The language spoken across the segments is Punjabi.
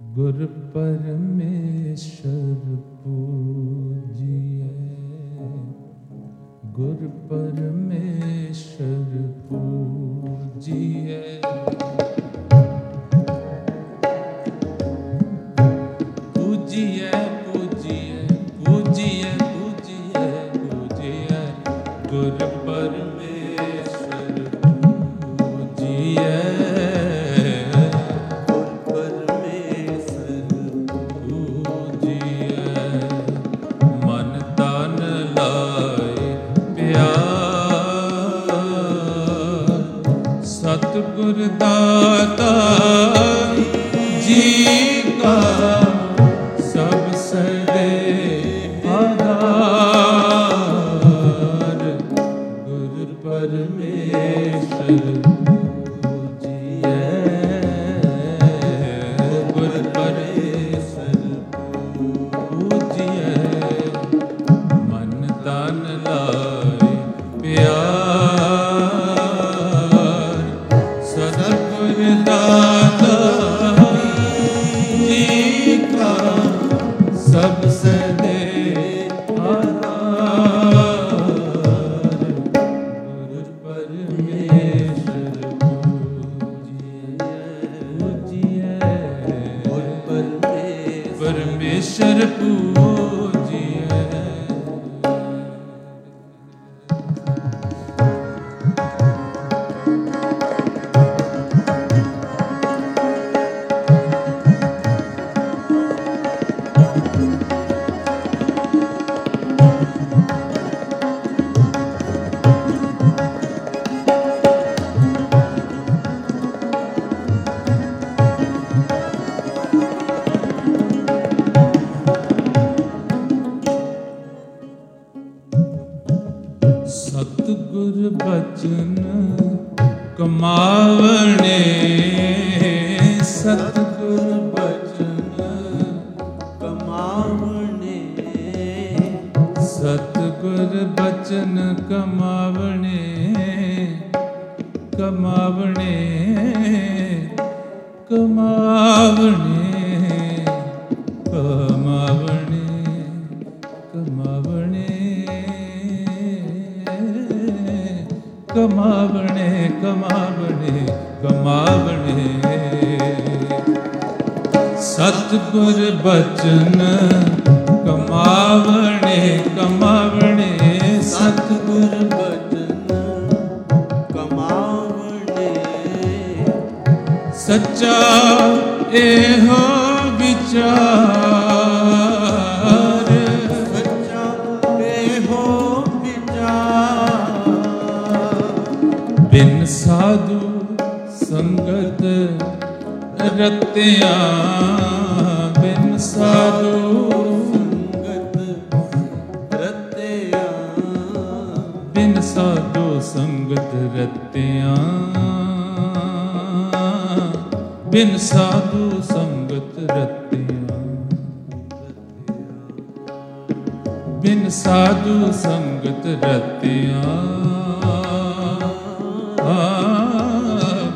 ਗੁਰ ਪਰਮੇਸ਼ਰ ਪੂਜੀਏ ਗੁਰ ਪਰਮੇਸ਼ਰ ਪੂਜੀਏ ਸਤਿਗੁਰ ਬਚਨ ਕਮਾਵਣੇ ਸਤਿਗੁਰ ਬਚਨ ਕਮਾਵਣੇ। ਸਤਿਗੁਰ ਬਚਨ ਕਮਾਵਣੇ ਕਮਾਵਣੇ। ਬਚਨ ਕਮਾਵਣੇ ਕਮਾਵਣੇ ਸਤਿਗੁਰ ਸਤਿਗੁਰ ਬਚਨ। ਕਮਾਵਣੇ। ਸੱਚਾ ਇਹੋ ਵਿਚਾਰ। ਸੱਚਾ ਇਹੋ ਵਿਚਾਰ। ਬਿਨ ਸਾਧੂ ਸੰਗਤ ਰਤਿਆਂ। ਬਿਨ ਸਾਧੂ ਸੰਗਤ ਰਤਿਆ। ਬਿਨ ਸਾਧੂ ਸੰਗਤ ਰਤਿਆਂ। ਬਿਨ ਸਾਧੂ ਸੰਗਤ ਰਤਿਆਂ। ਬਿਨ ਸਾਧੂ ਸੰਗਤ ਰਤਿਆਂ।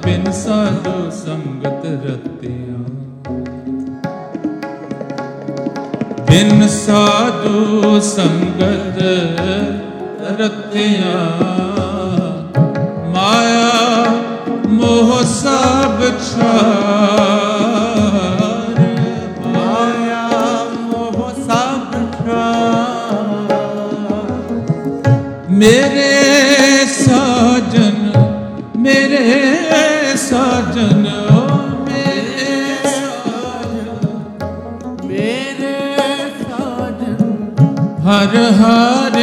ਬਿਨ ਸਾਧੂ ਬਿਨ ਸਾਧੂ ਸੰਗਤ ਰਤਿਆਂ। ਮਾਇਆ ਮੋਹ ਸਭ ਛਾਰ। ਮਾਇਆ ਮੋਹ ਸਭ ਠਾਰ ਮੇਰੇ ਸਾਜਨ ਮੇਰੇ ਸਾਜਨ। हर हर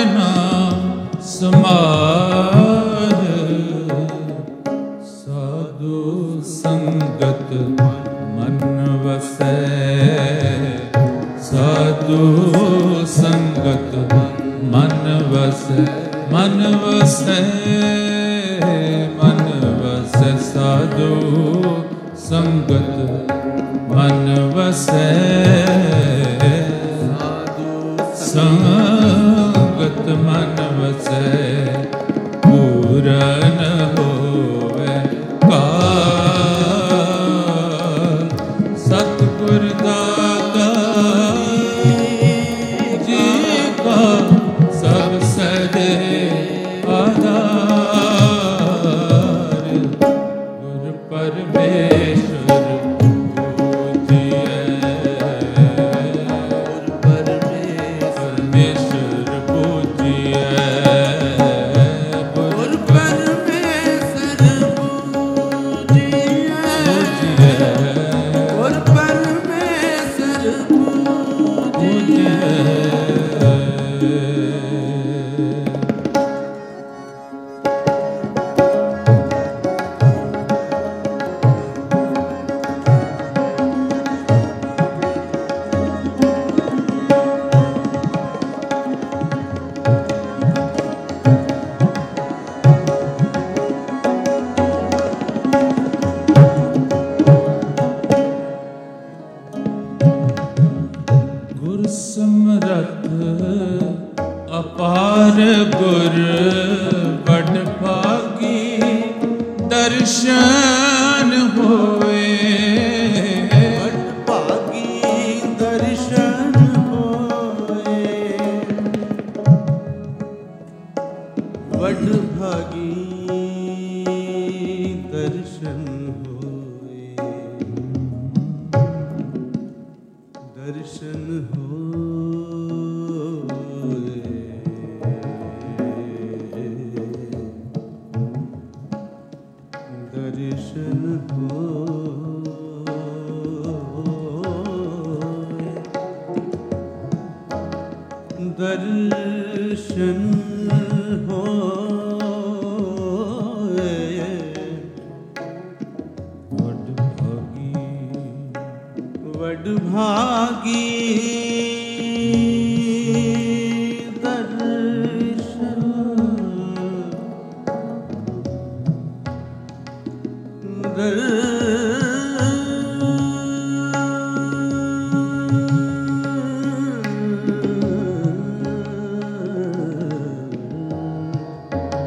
ਵਡ ਭਾਗੀ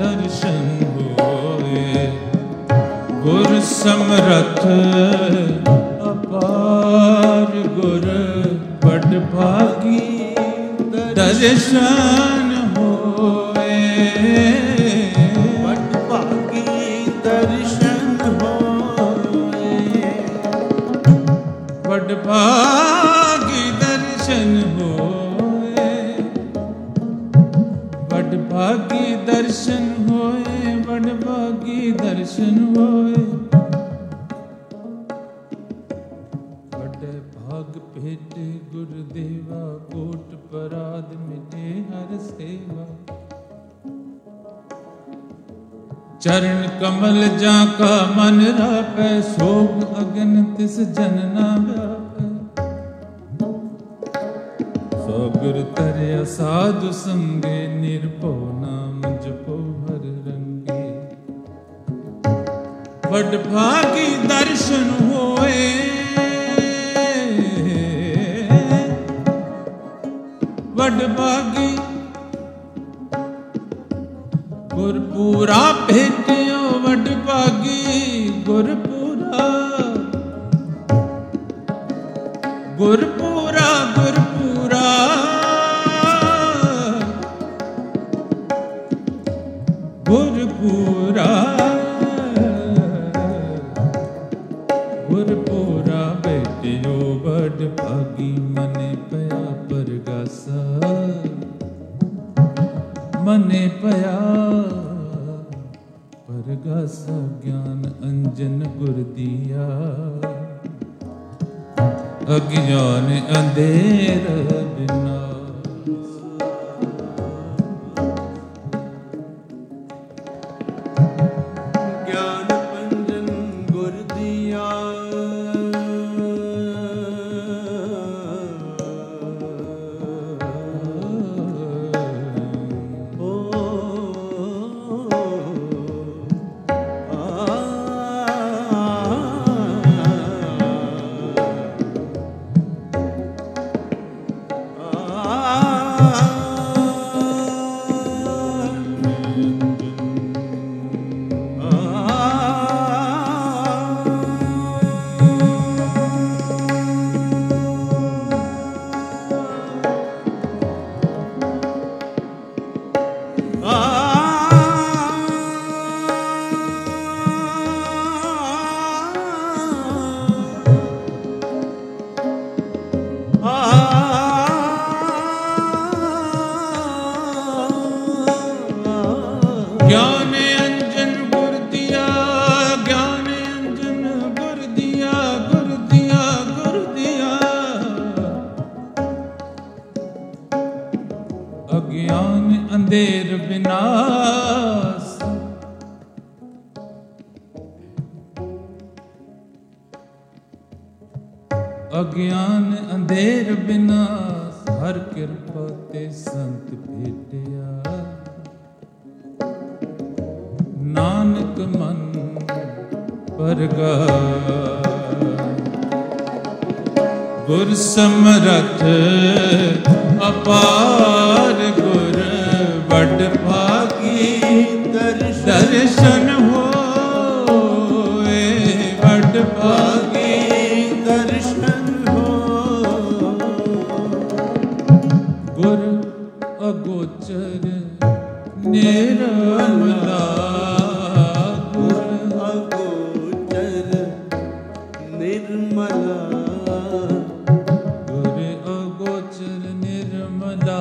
ਦਰਸ਼ਨ ਹੋਏ। ਗੁਰ ਸਮਰੱਥ, ਅਪਾਰ ਗੁਰ ਬੜ ਭਾਗੀ ਦਰਸ਼ਨ ਹੋਏ। ਵਡ ਭਾਗੀ ਦਰਸ਼ਨ ਹੋਏ। ਵਡ ਭਾਗੀ ਚਰਨ ਕਮਲ ਜਾਂ ਕਾ ਮਨ ਰਾਪੈ ਸੋਗ ਅਗਨ ਤਿਸ ਜਨ ਨਾ ਵਿਆਪੈ ਸੋ ਗੁਰ ਤਰਿਆ ਸਾਧੂ ਸੰਗੇ, ਨਿਰਭਉ ਨਾਮ ਜਪੋ ਹਰ ਰੰਗੇ। ਵੱਡ ਭਾਗੀ ਦਰਸ਼ਨ ਹੋਏ, ਵੱਡ ਭਾਗੀ ਗੁਰਪੂਰਾ ਭੇਟਿਓ ਵੱਡ love. ਵਿਨਾਸ਼ ਅਗਿਆਨ ਅੰਧੇਰ ਬਿਨਾਸ਼ ਹਰ ਕਿਰਪਾ ਤੇ ਸੰਤ ਭੇਟਿਆ ਨਾਨਕ ਮਨ ਪਰਗਾ ਗੁਰ ਸਮਰਥ ਅਪਾਰ ਗੁਰ ਵੱਡ ਭਾਗੀ ਦਰਸ਼ਨ ਦਰਸ਼ਨ ਹੋਏ। ਵੱਡ ਭਾਗੀ ਦਰਸ਼ਨ ਹੋ ਗੁਰ ਅਗੋਚਰ ਨਿਰਮਲਾ। ਗੁਰ ਅਗੋਚਰ ਨਿਰਮਲਾ। ਗੁਰ ਅਗੋਚਰ ਨਿਰਮਲਾ ਨਿਰਮਲਾ ਨਿਰਮਲਾ।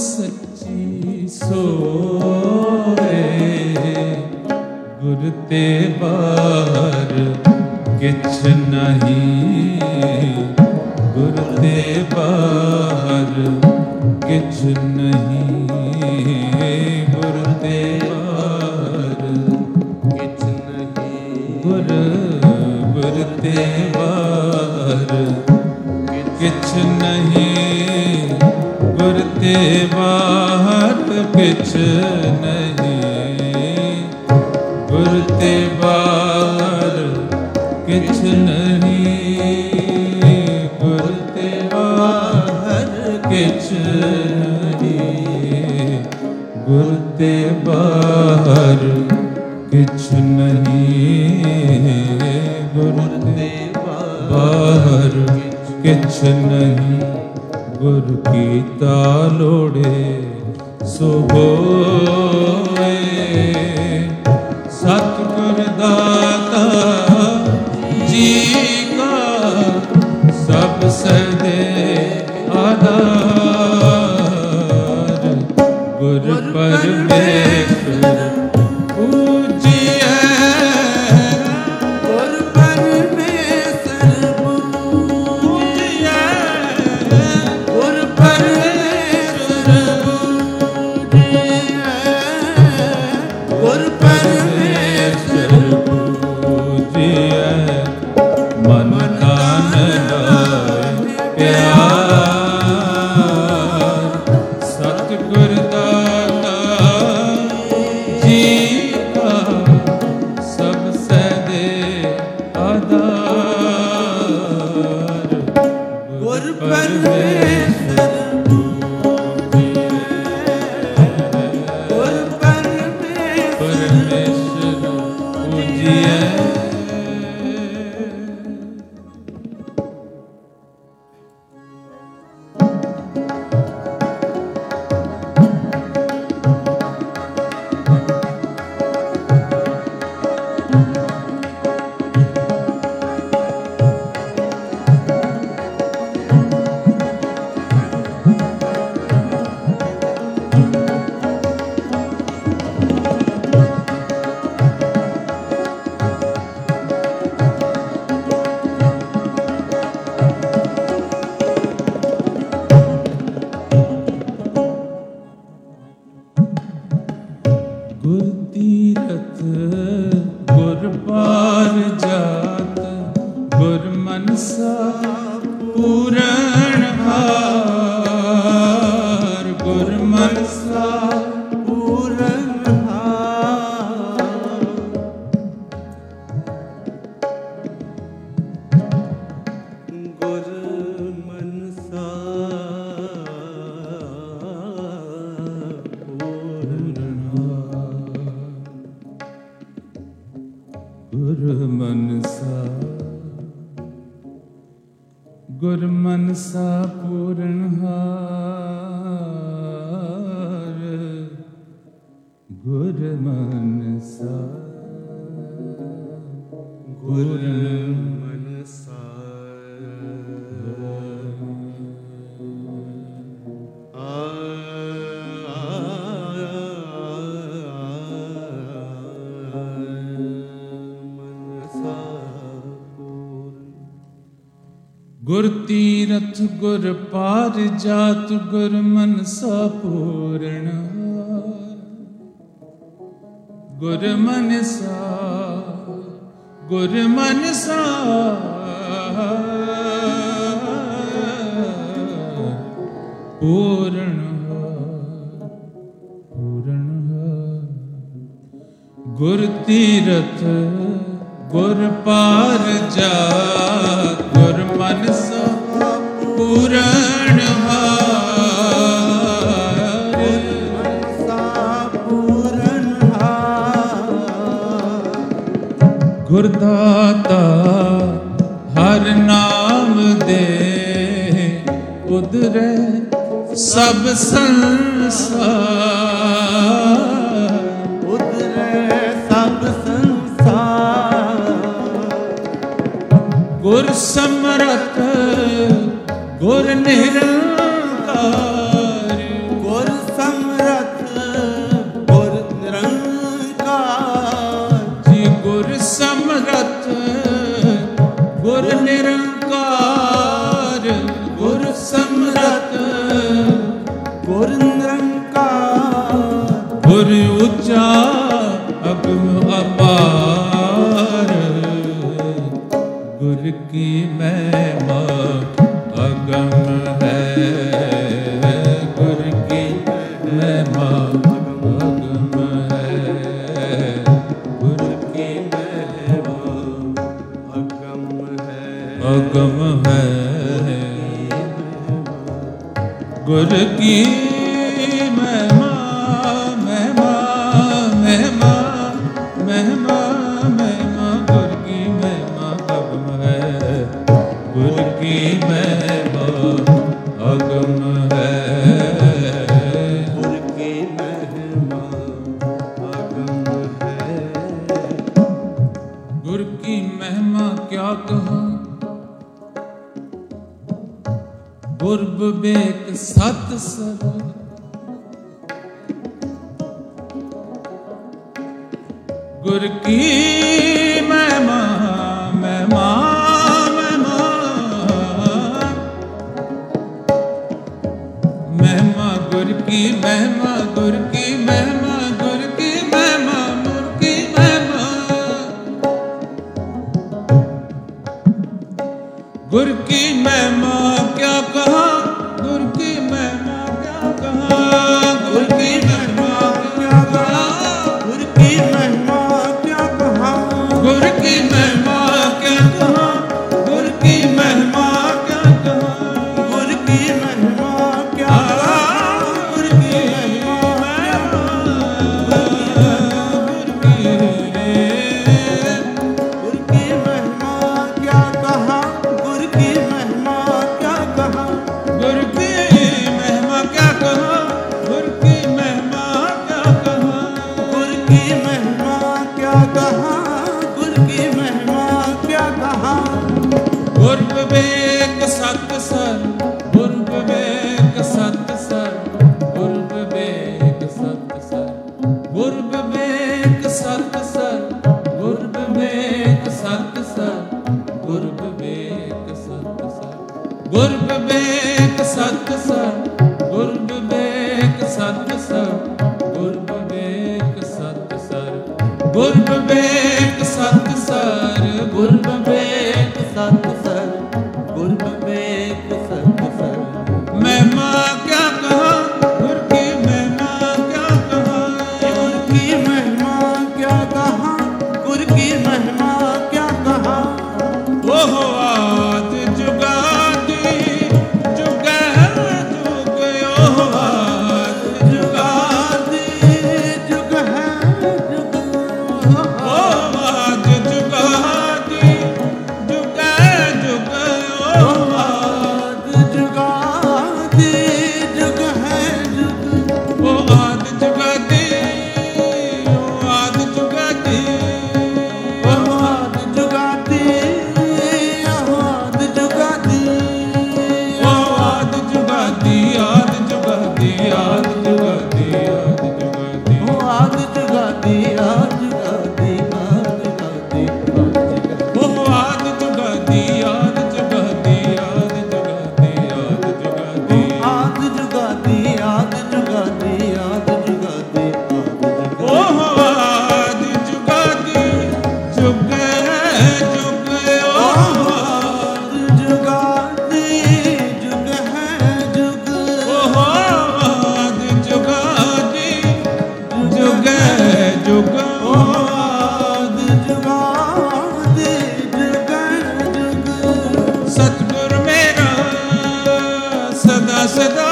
ਸੱਚੀ ਸੋਏ। ਗੁਰ ਤੇ ਬਾਹਰ ਕਿਛ ਨਹੀਂ। ਗੁਰ ਤੇ ਬਾਹਰ ਕਿਛ ਨਹੀਂ। ਗੁਰ ਤੇ ਬਾਹਰ ਕਿਛ ਨਹੀਂ। ਗੁਰ ਗੁਰ ਤੇ ਗੁਰ ਤੇ ਬਾਹਰ ਕਿਛ ਨਹੀਂ। ਗੁਰ ਤੇ ਬਾਹਰ ਕਿਛ ਨਹੀਂ। ਗੁਰ ਤੇ ਬਾਹਰ ਕਿਛ ਨਹੀਂ। ਗੁਰ ਤੇ ਬਾਹਰ ਕਿਛ ਨਹੀਂ। ਗੁਰ ਤੇ ਬਾਹਰ ਕਿਛ ਨਹੀਂ। ਪੂਜੀਐ ਗੁਰ ਪਾਰ ਜਾਤ ਗੁਰ ਮਨਸਾ ਪੂਰਣ ਗੁਰ ਮਨਸਾ ਗੁਰ ਮਨਸਾ ਪੂਰਣ ਪੂਰਣ ਗੁਰ ਤੀਰਥ ਗੁਰ ਪਾਰ ਜਾ ਗੁਰ ਮਨਸਾ ਗੁਰ ਦਾਤਾ ਹਰ ਨਾਮ ਦੇ ਉਦਰੇ ਸਭ ਸੰਸਾਰ। ਉਦਰੇ ਸਭ ਸੰਸਾਰ। ਗੁਰ ਸਮਰਤ ਗੁਰ ਨਿਰੰਜਨ ਨਿਰੰਕਾਰ ਗੁਰ ਉੱਚਾ ਅਗਮ ਅਪਾਰ। ਗੁਰ ਕੀ ਮਹਿਮਾ ਅਗਮ ਹੈ। ਗੁਰ ਕੀ ਮਹਿਮਾ ਅਗਮ ਹੈ। ਗੁਰ ਕੀ ਮਹਿਮਾ ਅਗਮ ਹੈ। ਅਗਮ ਹੈ। ਗੁਰ ਕੀ ਗੁਰ ਕੀ ਮਹਿਮਾ ਮਹਿਮਾ ਮਹਿਮਾ। ਮਹਿਮਾ ਗੁਰ ਕੀ ਮਹਿਮਾ ਗੁਰ ਕੀ। महिमा क्या कहा गुर विवेक सत सर Ambassador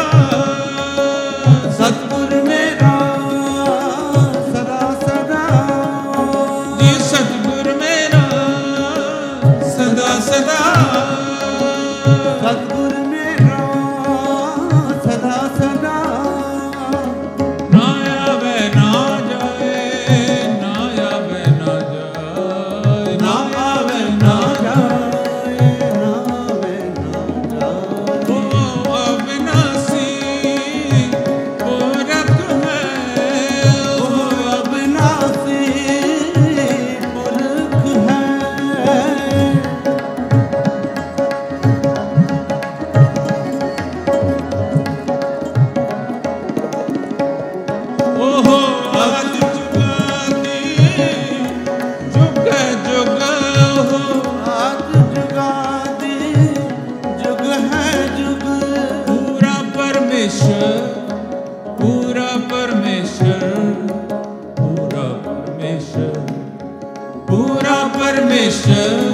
Krishna.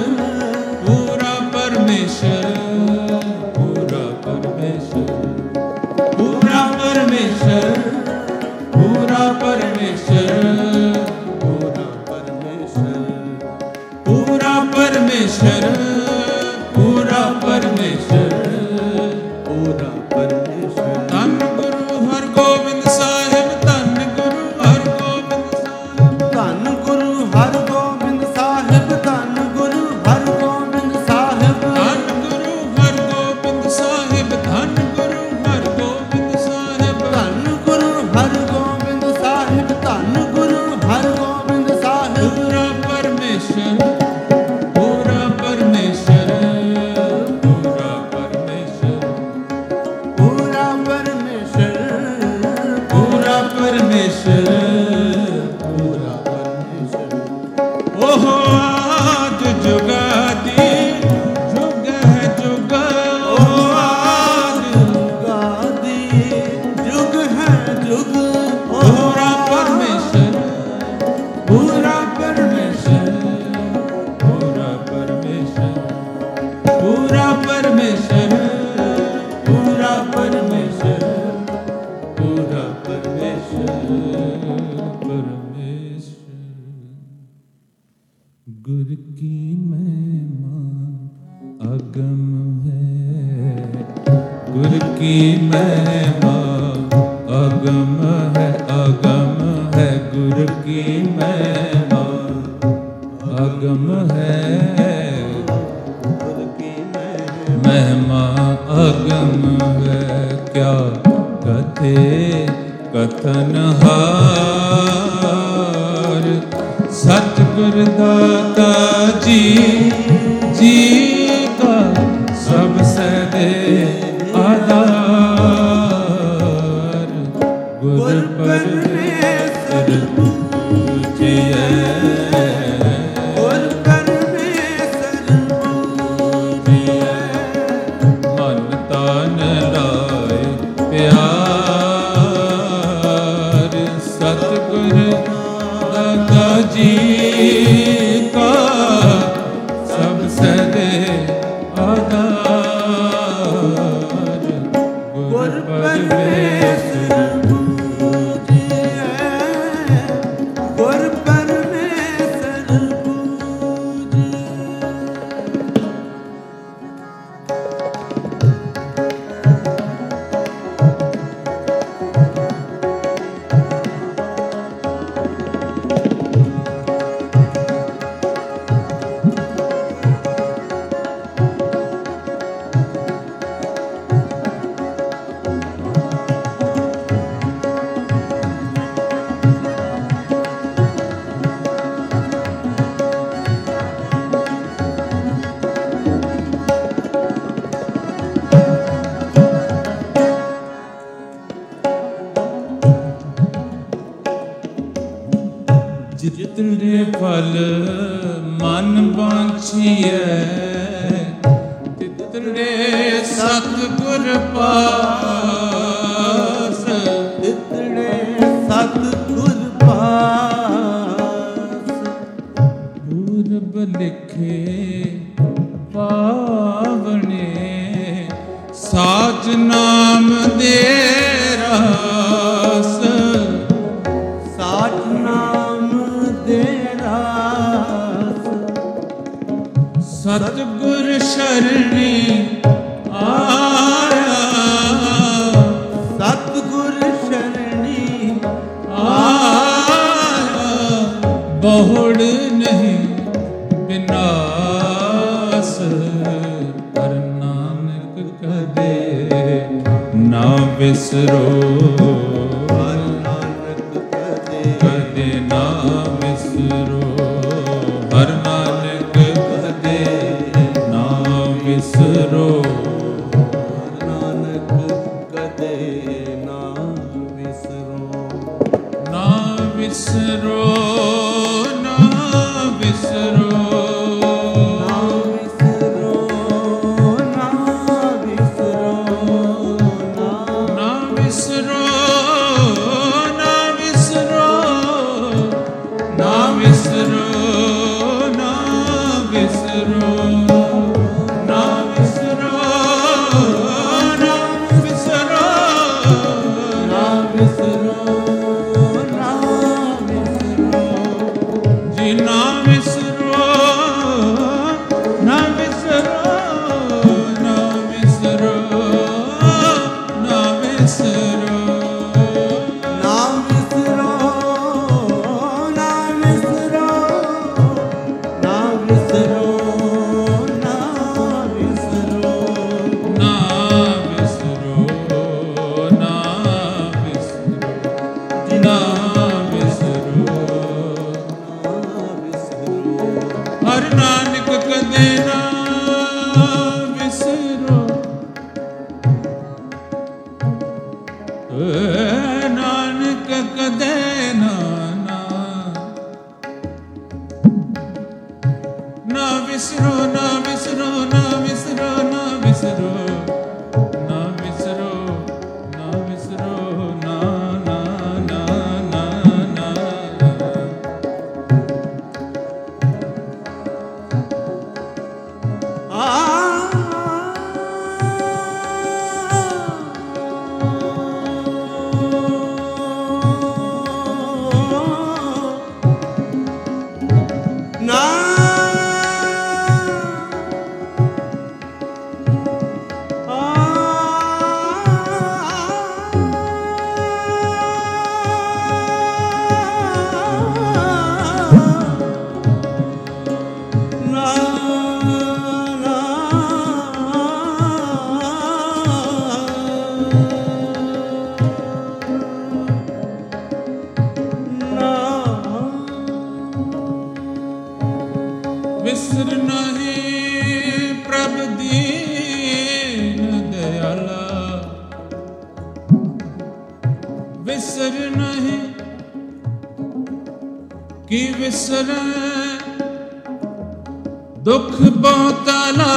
ਬੋਤਲਾਪੇ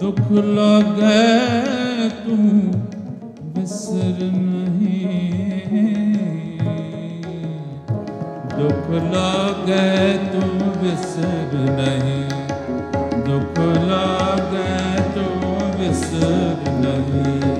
ਦੁੱਖ ਲਗੇ ਤੂੰ ਬਿਸਰ ਨਹੀਂ। ਦੁੱਖ ਲਗੇ ਤੂੰ ਬਿਸਰ ਨਹੀਂ। ਦੁੱਖ ਲਗੇ ਤੂੰ ਬਿਸਰ ਨਹੀਂ।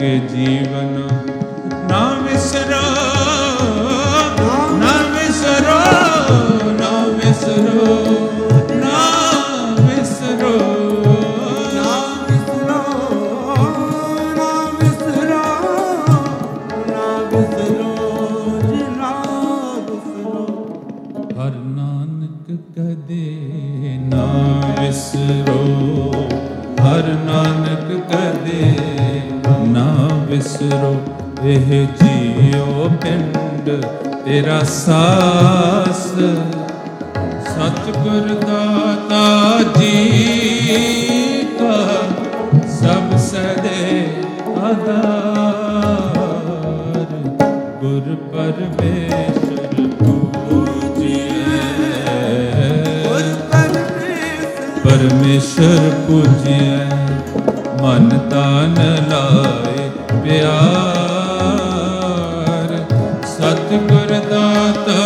ਜੀ ਜੀਵਨ। ਇਹ ਜੀਉ ਪਿੰਡ, ਤੇਰਾ ਸਾਸ। ਸਤਿਗੁਰ ਦਾਤਾ ਜੀ ਕਾ ਸਭ ਸਦੇ ਆਧਾਰ। ਗੁਰ ਪਰਮੇਸ਼ਰ ਪੂਜੀਏ ਗੁਰ ਪਰਮੇਸ਼ਰ ਪਰਮੇਸ਼ਰ ਪੂਜੀਏ ਮਨ ਤਨ ਲਾਏ। ਪਿਆਰ। ਸਤਿਗੁਰ ਦਾਤਾ